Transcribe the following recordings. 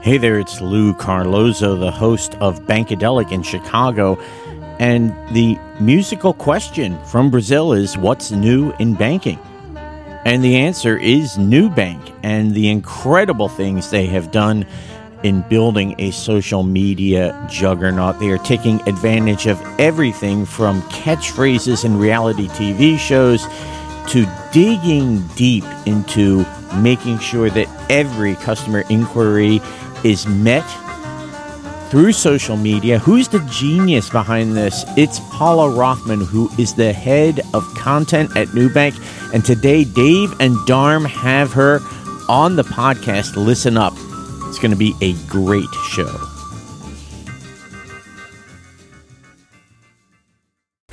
Hey there, it's Lou Carlozo, the host of Bankadelic in Chicago. And the musical question from Brazil is what's new in banking? And the answer is Nubank and the incredible things they have done in building a social media juggernaut. They are taking advantage of everything from catchphrases in reality TV shows to digging deep into making sure that every customer inquiry is met through social media. Who's the genius behind this? It's Paula Rothman, who is the head of content at Nubank. And today, Dave and Dharm have her on the podcast. Listen up. It's going to be a great show.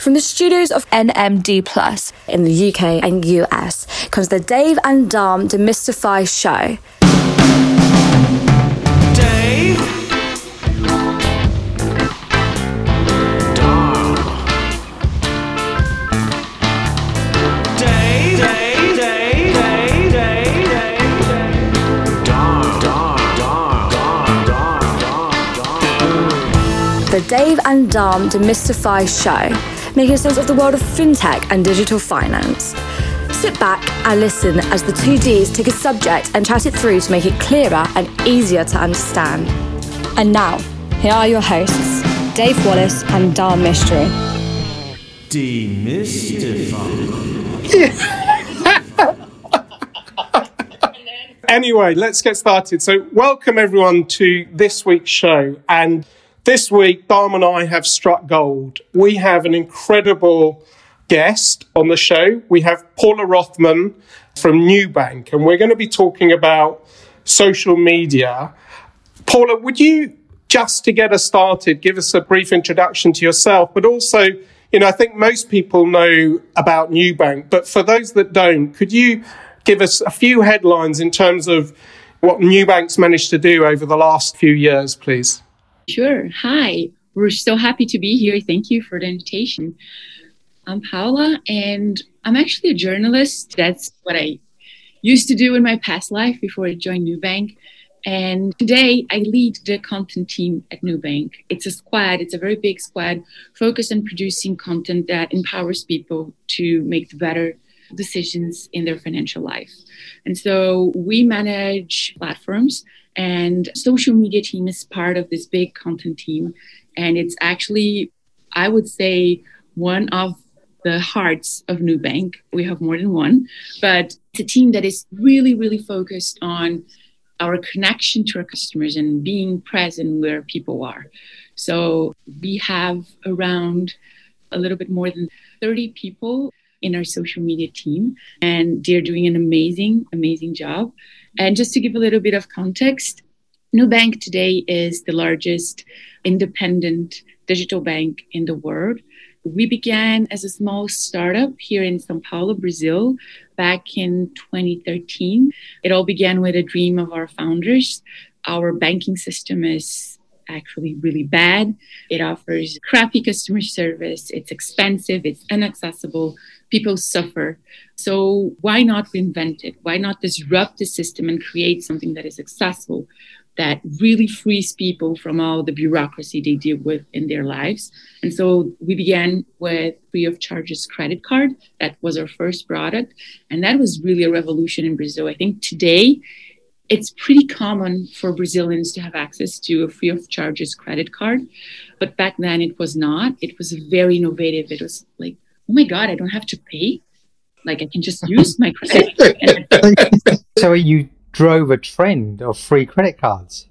From the studios of NMD Plus in the UK and US comes the Dave and Dharm Demystify Show. Dave. The Dave and Dharm Demystify Show, making sense of the world of fintech and digital finance. Sit back and listen as the two Ds take a subject and chat it through to make it clearer and easier to understand. And now, here are your hosts, Dave Wallace and Dharm Mistry. Anyway, let's get started. So, welcome everyone to this week's show. And this week, Dharm and I have struck gold. We have an incredible guest on the show. We have Paula Rothman from Nubank, and we're going to be talking about social media. Paula, would you just to get us started, give us a brief introduction to yourself, but also, you know, I think most people know about Nubank, but for those that don't, could you give us a few headlines in terms of what Nubank's managed to do over the last few years, please? Sure. Hi. We're so happy to be here. Thank you for the invitation. I'm Paula, and I'm actually a journalist. That's what I used to do in my past life before I joined Nubank. And today I lead the content team at Nubank. It's a squad, it's a very big squad focused on producing content that empowers people to make better decisions in their financial life. And so we manage platforms and social media team is part of this big content team. And it's actually, I would say, one of the hearts of Nubank. We have more than one, but it's a team that is really, really focused on our connection to our customers and being present where people are. So we have around a little bit more than 30 people in our social media team, and they're doing an amazing, amazing job. And just to give a little bit of context, Nubank today is the largest independent digital bank in the world. We began as a small startup here in Sao Paulo, Brazil, back in 2013. It all began with a dream of our founders. Our banking system is actually really bad. It offers crappy customer service, it's expensive, it's inaccessible, people suffer. So, why not reinvent it? Why not disrupt the system and create something that is successful, That really frees people from all the bureaucracy they deal with in their lives. And so we began with free of charges credit card. That was our first product. And that was really a revolution in Brazil. I think today it's pretty common for Brazilians to have access to a free of charges credit card. But back then it was not. It was very innovative. It was like, oh my God, I don't have to pay. Like I can just use my credit card. so you drove a trend of free credit cards.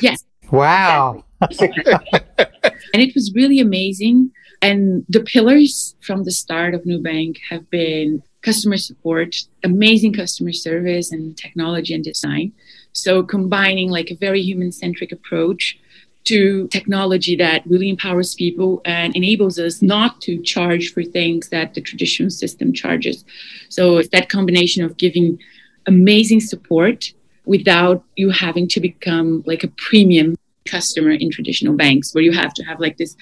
yes. Wow. And it was really amazing. And the pillars from the start of Nubank have been customer support, amazing customer service, and technology and design. So combining like a very human centric approach to technology that really empowers people and enables us not to charge for things that the traditional system charges. So it's that combination of giving amazing support without you having to become like a premium customer in traditional banks where you have to have like this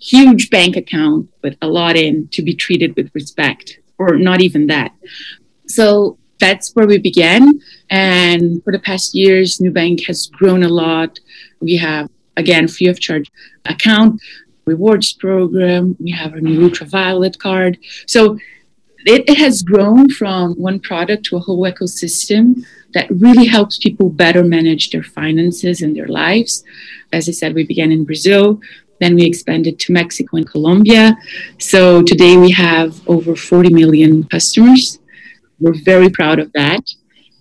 huge bank account with a lot in to be treated with respect or not even that so that's where we began. And for the past years, Nubank has grown a lot. We have, again, free of charge account, rewards program. We have a new ultraviolet card. So it, it has grown from one product to a whole ecosystem that really helps people better manage their finances and their lives. As I said, we began in Brazil. Then we expanded to Mexico and Colombia. So today we have over 40 million customers. We're very proud of that.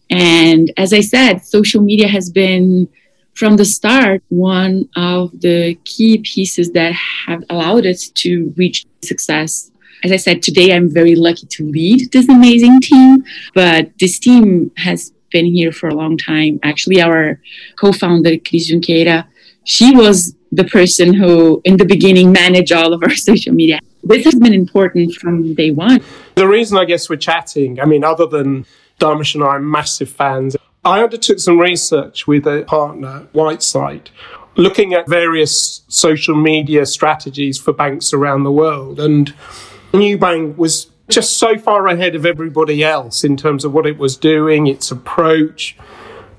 And as I said, social media has been from the start one of the key pieces that have allowed us to reach success. As I said, today I'm very lucky to lead this amazing team, but this team has been here for a long time. Actually, our co founder, Cris Junqueira, she was the person who, in the beginning, managed all of our social media. This has been important from day one. The reason I guess we're chatting, I mean, other than Dharmesh and I are massive fans, I undertook some research with a partner, Whiteside, looking at various social media strategies for banks around the world. And Nubank was just so far ahead of everybody else in terms of what it was doing, its approach,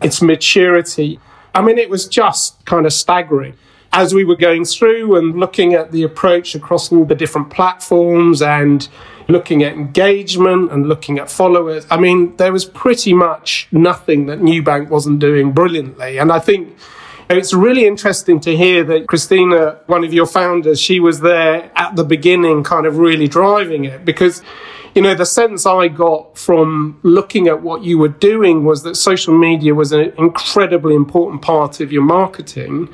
its maturity. I mean, it was just kind of staggering. As we were going through and looking at the approach across all the different platforms and looking at engagement and looking at followers, I mean, there was pretty much nothing that Nubank wasn't doing brilliantly. And I think it's really interesting to hear that Christina, one of your founders, she was there at the beginning, kind of really driving it because you know, the sense I got from looking at what you were doing was that social media was an incredibly important part of your marketing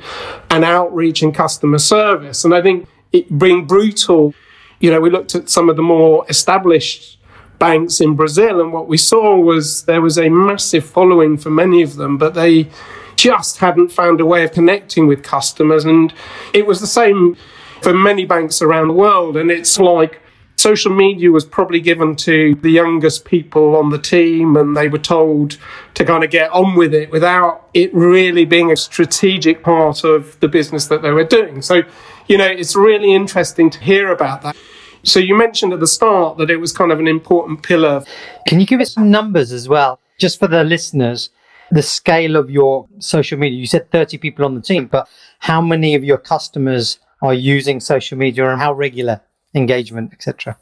and outreach and customer service. And I think it being brutal, you know, we looked at some of the more established banks in Brazil, and what we saw was there was a massive following for many of them, but they just hadn't found a way of connecting with customers. And it was the same for many banks around the world. And it's like, social media was probably given to the youngest people on the team and they were told to kind of get on with it without it really being a strategic part of the business that they were doing. So, you know, it's really interesting to hear about that. So you mentioned at the start that it was kind of an important pillar. Can you give us some numbers as well, just for the listeners? The scale of your social media. You said 30 people on the team, but how many of your customers are using social media and how regular? engagement, etc.?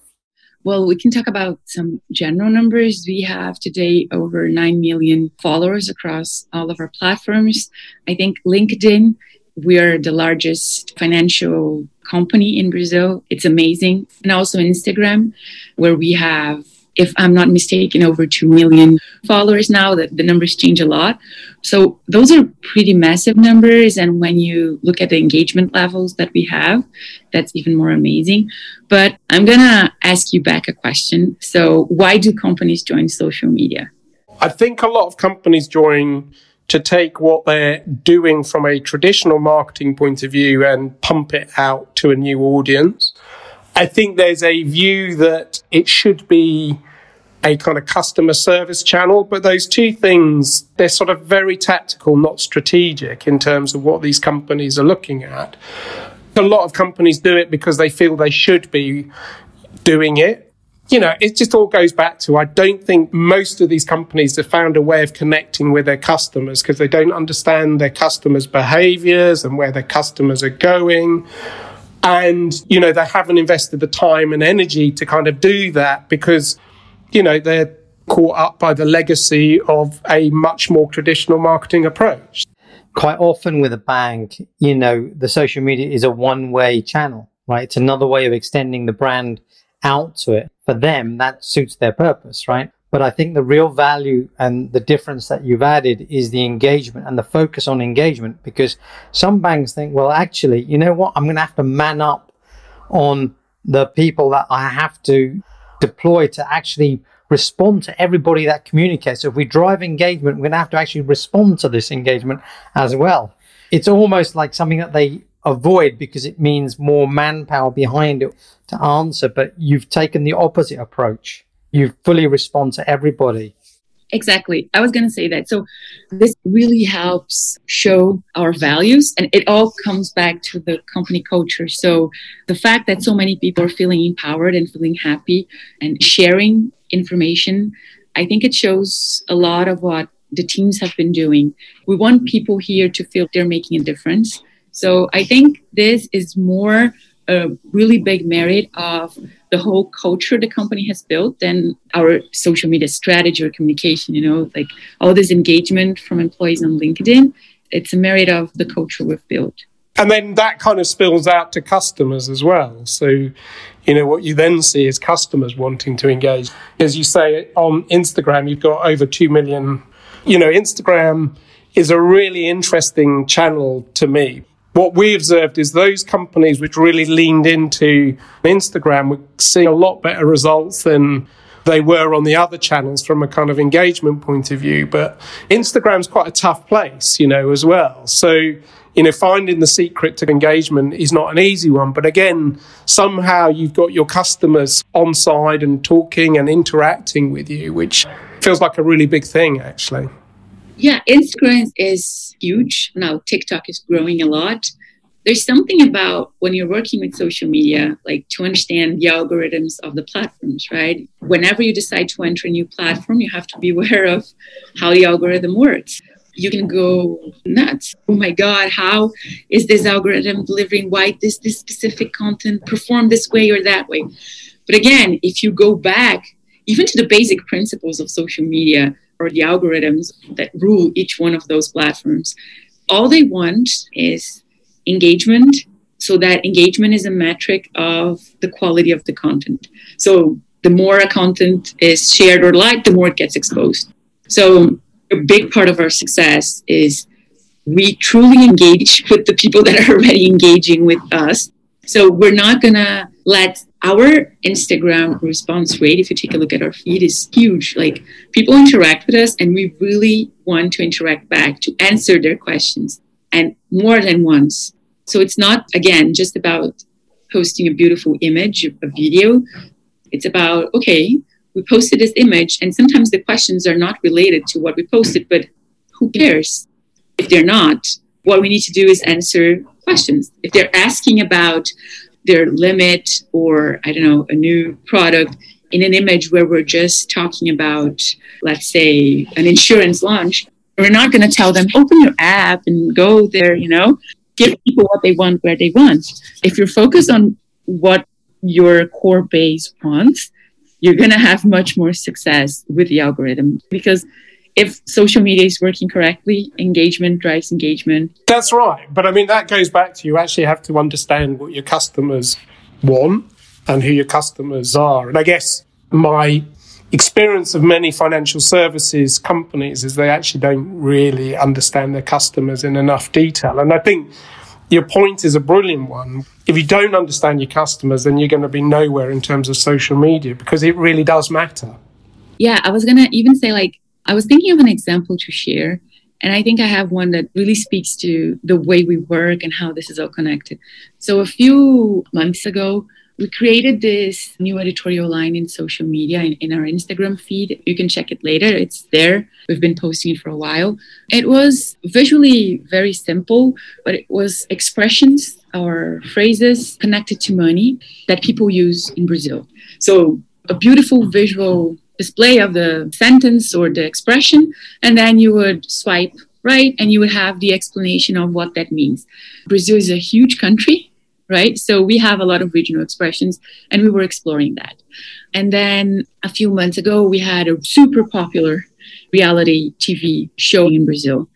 Well, we can talk about some general numbers. We have today over 9 million followers across all of our platforms. I think LinkedIn, we are the largest financial company in Brazil. It's amazing. And also Instagram, where we have if I'm not mistaken, over 2 million followers now. That the numbers change a lot. So those are pretty massive numbers. And when you look at the engagement levels that we have, that's even more amazing. But I'm going to ask you back a question. So, why do companies join social media? I think a lot of companies join to take what they're doing from a traditional marketing point of view and pump it out to a new audience. I think there's a view that it should be a kind of customer service channel, but those two things, they're sort of very tactical, not strategic in terms of what these companies are looking at. A lot of companies do it because they feel they should be doing it. You know, it just all goes back to I don't think most of these companies have found a way of connecting with their customers because they don't understand their customers' behaviors and where their customers are going and, you know, they haven't invested the time and energy to kind of do that because, you know, they're caught up by the legacy of a much more traditional marketing approach. Quite often with a bank, you know, the social media is a one way channel, right? It's another way of extending the brand out to it. For them, that suits their purpose, right? But I think the real value and the difference that you've added is the engagement and the focus on engagement because some banks think, well, actually, you know what? I'm going to have to man up on the people that I have to deploy to actually respond to everybody that communicates. So if we drive engagement, we're going to have to actually respond to this engagement as well. It's almost like something that they avoid because it means more manpower behind it to answer, but you've taken the opposite approach you fully respond to everybody. Exactly. I was going to say that. So, this really helps show our values, and it all comes back to the company culture. So, the fact that so many people are feeling empowered and feeling happy and sharing information I think it shows a lot of what the teams have been doing. We want people here to feel they're making a difference. So I think this is more a really big merit of the whole culture the company has built than our social media strategy or communication. You know, like all this engagement from employees on LinkedIn. It's a merit of the culture we've built. And then that kind of spills out to customers as well. So, you know, what you then see is customers wanting to engage. As you say, on Instagram, you've got over 2 million. You know, Instagram is a really interesting channel to me. What we observed is those companies which really leaned into Instagram were seeing a lot better results than they were on the other channels from a kind of engagement point of view. But Instagram's quite a tough place, you know, as well. So, you know, finding the secret to engagement is not an easy one. But again, somehow you've got your customers on side and talking and interacting with you, which feels like a really big thing, actually. Yeah, Instagram is huge. Now, TikTok is growing a lot. There's something about when you're working with social media, like to understand the algorithms of the platforms, right? Whenever you decide to enter a new platform, you have to be aware of how the algorithm works you can go nuts. Oh my God, how is this algorithm delivering why this this specific content perform this way or that way? But again, if you go back even to the basic principles of social media or the algorithms that rule each one of those platforms, all they want is engagement. So that engagement is a metric of the quality of the content. So the more a content is shared or liked, the more it gets exposed. So a big part of our success is we truly engage with the people that are already engaging with us. So we're not gonna let our Instagram response rate, if you take a look at our feed, is huge. Like people interact with us and we really want to interact back to answer their questions and more than once. So it's not, again, just about posting a beautiful image, a video. It's about, okay, we posted this image and sometimes the questions are not related to what we posted but who cares if they're not what we need to do is answer questions if they're asking about their limit or i don't know a new product in an image where we're just talking about let's say an insurance launch we're not going to tell them open your app and go there you know? Give people what they want where they want. If you're focused on what your core base wants you're going to have much more success with the algorithm because if social media is working correctly, engagement drives engagement. That's right. But I mean, that goes back to you actually have to understand what your customers want and who your customers are. And I guess my experience of many financial services companies is they actually don't really understand their customers in enough detail. And I think your point is a brilliant one. If you don't understand your customers, then you're going to be nowhere in terms of social media because it really does matter. Yeah, I was going to even say, like, I was thinking of an example to share. And I think I have one that really speaks to the way we work and how this is all connected. So, a few months ago, we created this new editorial line in social media in, in, our Instagram feed. You can check it later. It's there. We've been posting it for a while. It was visually very simple, but it was expressions or phrases connected to money that people use in Brazil. So a beautiful visual display of the sentence or the expression, and then you would swipe right and you would have the explanation of what that means. Brazil is a huge country right? So we have a lot of regional expressions and we were exploring that. And then a few months ago, we had a super popular reality TV show in Brazil.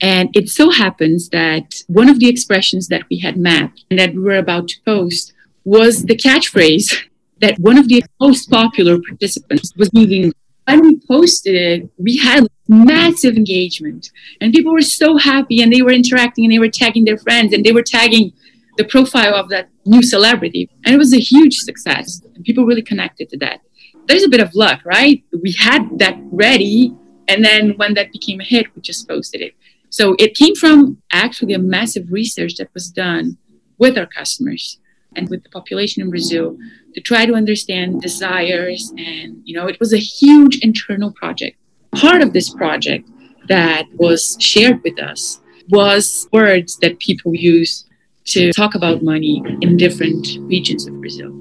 And it so happens that one of the expressions that we had mapped and that we were about to post was the catchphrase that one of the most popular participants was using. When we posted it, we had massive engagement and people were so happy and they were interacting and they were tagging their friends and they were tagging the profile of that new celebrity. And it was a huge success. And people really connected to that. There's a bit of luck, right? We had that ready. And then when that became a hit, we just posted it. So it came from actually a massive research that was done with our customers and with the population in Brazil to try to understand desires. And, you know, it was a huge internal project. Part of this project that was shared with us was words that people use to talk about money in different regions of Brazil.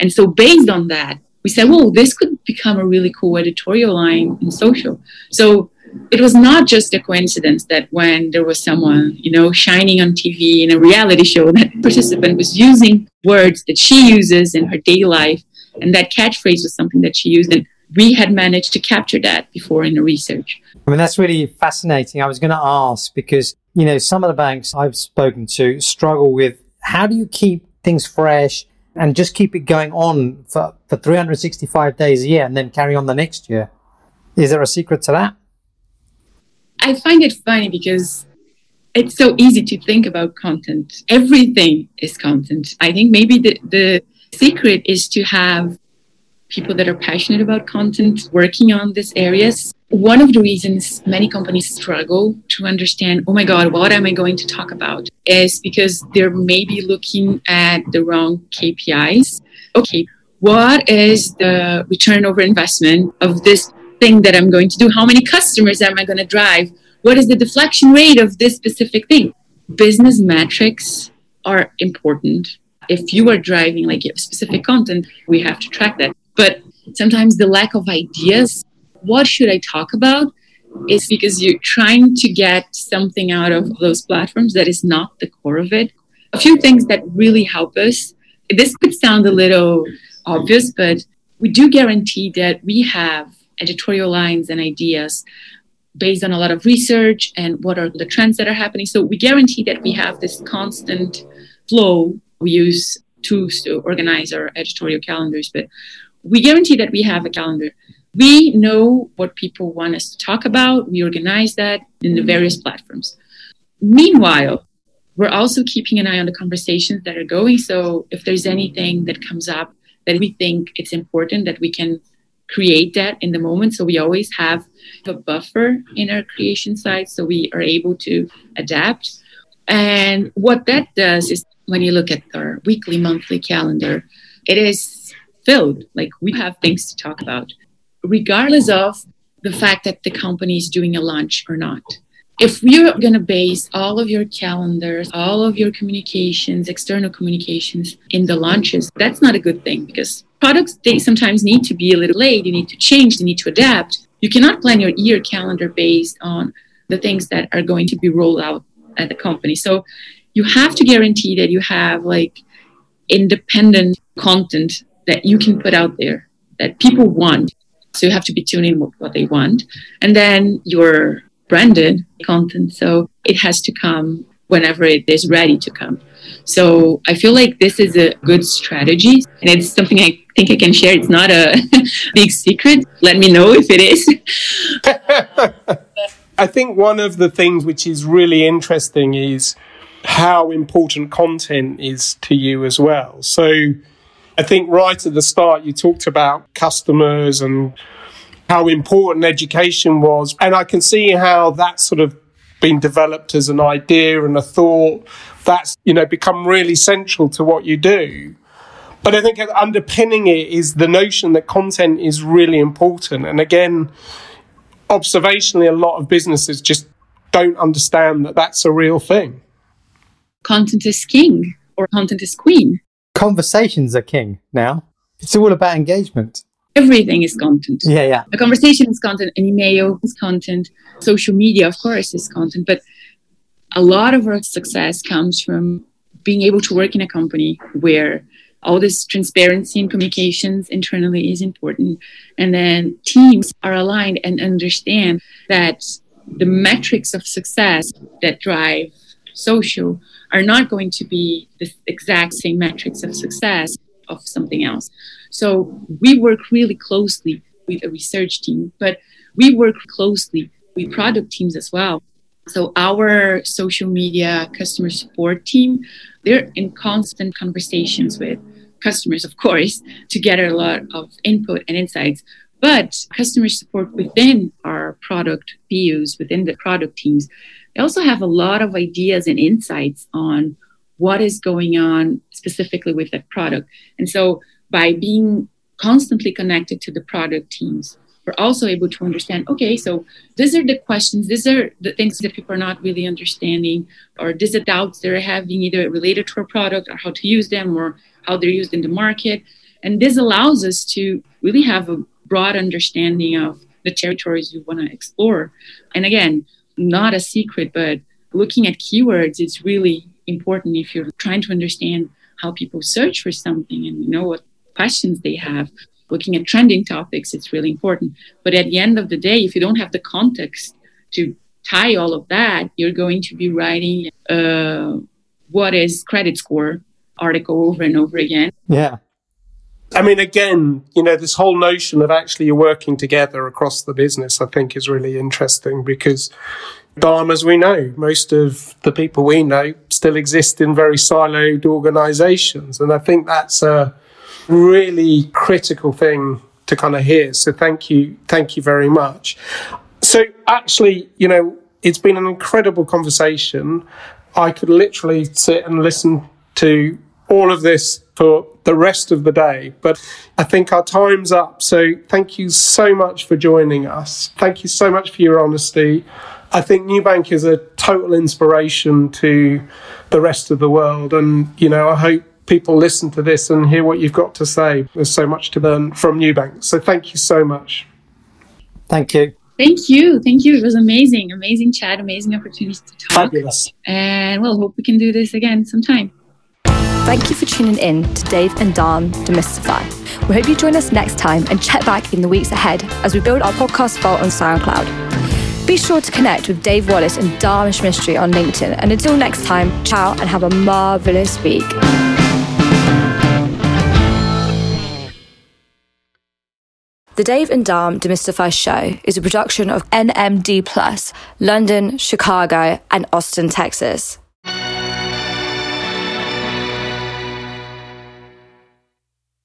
And so, based on that, we said, well, this could become a really cool editorial line in social. So it was not just a coincidence that when there was someone, you know, shining on TV in a reality show, that participant was using words that she uses in her daily life, and that catchphrase was something that she used, and we had managed to capture that before in the research. I mean, that's really fascinating. I was going to ask because, you know, some of the banks I've spoken to struggle with how do you keep things fresh and just keep it going on for, for 365 days a year and then carry on the next year? Is there a secret to that? I find it funny because it's so easy to think about content. Everything is content. I think maybe the, the secret is to have people that are passionate about content working on these areas. One of the reasons many companies struggle to understand, oh my God, what am I going to talk about? is because they're maybe looking at the wrong KPIs. Okay, what is the return over investment of this thing that I'm going to do? How many customers am I going to drive? What is the deflection rate of this specific thing? Business metrics are important. If you are driving like specific content, we have to track that. But sometimes the lack of ideas, what should I talk about? Is because you're trying to get something out of those platforms that is not the core of it. A few things that really help us. This could sound a little obvious, but we do guarantee that we have editorial lines and ideas based on a lot of research and what are the trends that are happening. So we guarantee that we have this constant flow. We use tools to organize our editorial calendars, but we guarantee that we have a calendar. We know what people want us to talk about. We organize that in the various platforms. Meanwhile, we're also keeping an eye on the conversations that are going. So if there's anything that comes up that we think it's important that we can create that in the moment. So we always have a buffer in our creation side so we are able to adapt. And what that does is when you look at our weekly, monthly calendar, it is filled. Like we have things to talk about, regardless of the fact that the company is doing a launch or not. If you're going to base all of your calendars, all of your communications, external communications in the launches, that's not a good thing because products, they sometimes need to be a little late. You need to change, they need to adapt. You cannot plan your year calendar based on the things that are going to be rolled out at the company. So you have to guarantee that you have like independent content that you can put out there that people want. So you have to be tuning with what they want. And then your branded content. So it has to come whenever it is ready to come. So I feel like this is a good strategy and it's something I think I can share. It's not a big secret. Let me know if it is. I think one of the things which is really interesting is how important content is to you as well. So I think right at the start, you talked about customers and how important education was. And I can see how that's sort of been developed as an idea and a thought that's, you know, become really central to what you do. But I think underpinning it is the notion that content is really important. And again, observationally, a lot of businesses just don't understand that that's a real thing. content is king or content is queen. Conversations are king now. It's all about engagement. Everything is content. Yeah, yeah. A conversation is content, an email is content, social media, of course, is content. But a lot of our success comes from being able to work in a company where all this transparency and communications internally is important. And then teams are aligned and understand that the metrics of success that drive social are not going to be the exact same metrics of success of something else. So we work really closely with a research team, but we work closely with product teams as well. So our social media customer support team, they're in constant conversations with customers, of course, to gather a lot of input and insights. But customer support within our product BUs, within the product teams, they also have a lot of ideas and insights on what is going on specifically with that product. And so by being constantly connected to the product teams, we're also able to understand okay, so these are the questions, these are the things that people are not really understanding, or these are doubts they're having either related to our product or how to use them or how they're used in the market. And this allows us to really have a broad understanding of the territories you want to explore. And again, not a secret, but looking at keywords is really important if you're trying to understand how people search for something and know what questions they have. Looking at trending topics, it's really important. But at the end of the day, if you don't have the context to tie all of that, you're going to be writing uh, what is credit score article over and over again. Yeah. I mean, again, you know, this whole notion of actually working together across the business, I think is really interesting because Dharm, as we know, most of the people we know still exist in very siloed organizations. And I think that's a really critical thing to kind of hear. So thank you. Thank you very much. So actually, you know, it's been an incredible conversation. I could literally sit and listen to all of this for the rest of the day, but I think our time's up. So thank you so much for joining us. Thank you so much for your honesty. I think Nubank is a total inspiration to the rest of the world. And, you know, I hope people listen to this and hear what you've got to say. There's so much to learn from Nubank. So thank you so much. Thank you. Thank you. Thank you. It was amazing. Amazing chat, amazing opportunity to talk. Fabulous. And we'll hope we can do this again sometime. Thank you for tuning in to Dave and Dharm Demystify. We hope you join us next time and check back in the weeks ahead as we build our podcast vault on SoundCloud. Be sure to connect with Dave Wallace and Dharmesh Mistry on LinkedIn. And until next time, ciao and have a marvelous week. The Dave and Dharm Demystify Show is a production of NMD Plus, London, Chicago, and Austin, Texas.